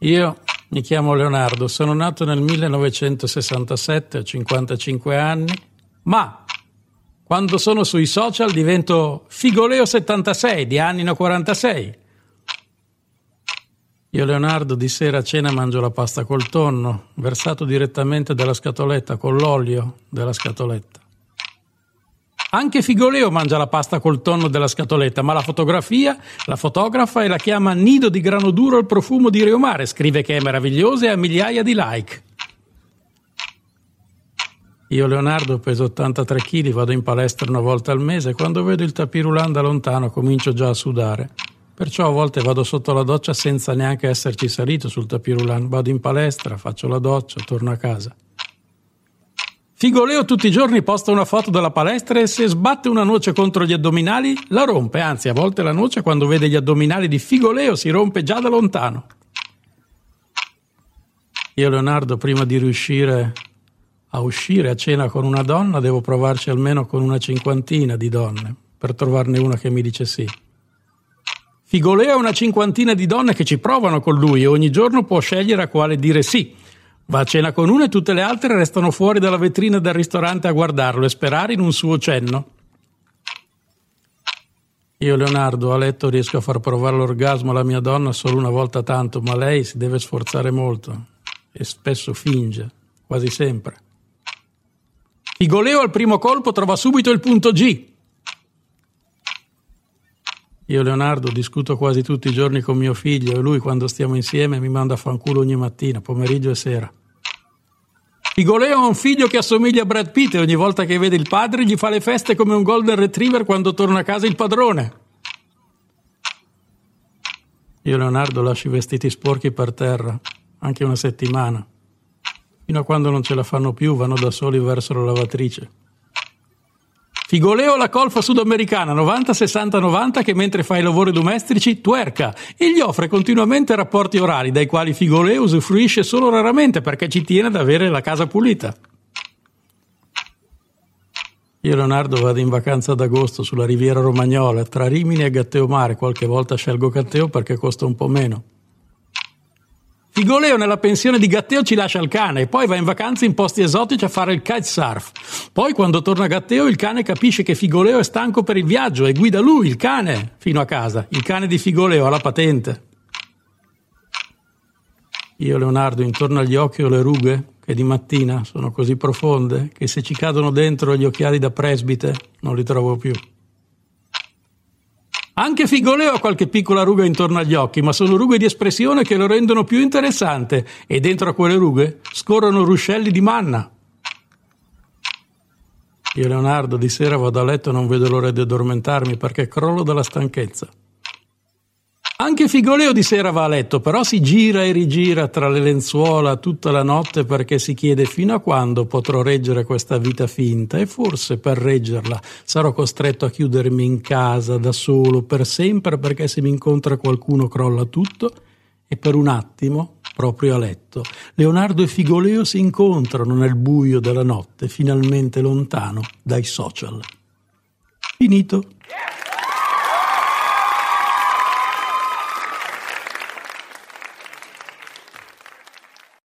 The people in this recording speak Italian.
Io mi chiamo Leonardo, sono nato nel 1967, ho 55 anni, ma quando sono sui social divento Figoleo76 di Annino 46. Io Leonardo di sera a cena mangio la pasta col tonno, versato direttamente dalla scatoletta, con l'olio della scatoletta. Anche Figoleo mangia la pasta col tonno della scatoletta, ma la fotografia la fotografa e la chiama nido di grano duro al profumo di Reomare, scrive che è meravigliosa e ha migliaia di like. Io Leonardo peso 83 kg, vado in palestra una volta al mese e quando vedo il tapirulan da lontano comincio già a sudare. Perciò a volte vado sotto la doccia senza neanche esserci salito sul tapirulan. Vado in palestra, faccio la doccia, torno a casa. Figoleo tutti i giorni posta una foto della palestra e se sbatte una noce contro gli addominali la rompe, anzi a volte la noce quando vede gli addominali di Figoleo si rompe già da lontano. Io Leonardo prima di riuscire a uscire a cena con una donna devo provarci almeno con una cinquantina di donne per trovarne una che mi dice sì. Figoleo ha una cinquantina di donne che ci provano con lui e ogni giorno può scegliere a quale dire sì. Va a cena con una e tutte le altre restano fuori dalla vetrina del ristorante a guardarlo e sperare in un suo cenno. Io, Leonardo, a letto riesco a far provare l'orgasmo alla mia donna solo una volta tanto, ma lei si deve sforzare molto e spesso finge, quasi sempre. Figoleo al primo colpo trova subito il punto G. Io Leonardo discuto quasi tutti i giorni con mio figlio e lui quando stiamo insieme mi manda a fanculo ogni mattina, pomeriggio e sera. Figoleo ha un figlio che assomiglia a Brad Pitt e ogni volta che vede il padre gli fa le feste come un golden retriever quando torna a casa il padrone. Io Leonardo lascio i vestiti sporchi per terra, anche una settimana, fino a quando non ce la fanno più vanno da soli verso la lavatrice. Figoleo la colfa sudamericana 90-60-90 che mentre fa i lavori domestici tuerca e gli offre continuamente rapporti orali dai quali Figoleo usufruisce solo raramente perché ci tiene ad avere la casa pulita. Io Leonardo vado in vacanza ad agosto sulla riviera romagnola tra Rimini e Gatteo Mare, qualche volta scelgo Gatteo perché costa un po' meno. Figoleo nella pensione di Gatteo ci lascia il cane e poi va in vacanza in posti esotici a fare il kitesurf. Poi quando torna Gatteo il cane capisce che Figoleo è stanco per il viaggio e guida lui, il cane, fino a casa. Il cane di Figoleo ha la patente. Io Leonardo intorno agli occhi ho le rughe che di mattina sono così profonde che se ci cadono dentro gli occhiali da presbite non li trovo più. Anche Figoleo ha qualche piccola ruga intorno agli occhi, ma sono rughe di espressione che lo rendono più interessante e dentro a quelle rughe scorrono ruscelli di manna. Io Leonardo di sera vado a letto e non vedo l'ora di addormentarmi perché crollo dalla stanchezza. Anche Figoleo di sera va a letto, però si gira e rigira tra le lenzuola tutta la notte perché si chiede fino a quando potrò reggere questa vita finta e forse per reggerla sarò costretto a chiudermi in casa da solo per sempre perché se mi incontra qualcuno crolla tutto e per un attimo, proprio a letto, Leonardo e Figoleo si incontrano nel buio della notte, finalmente lontano dai social. Finito.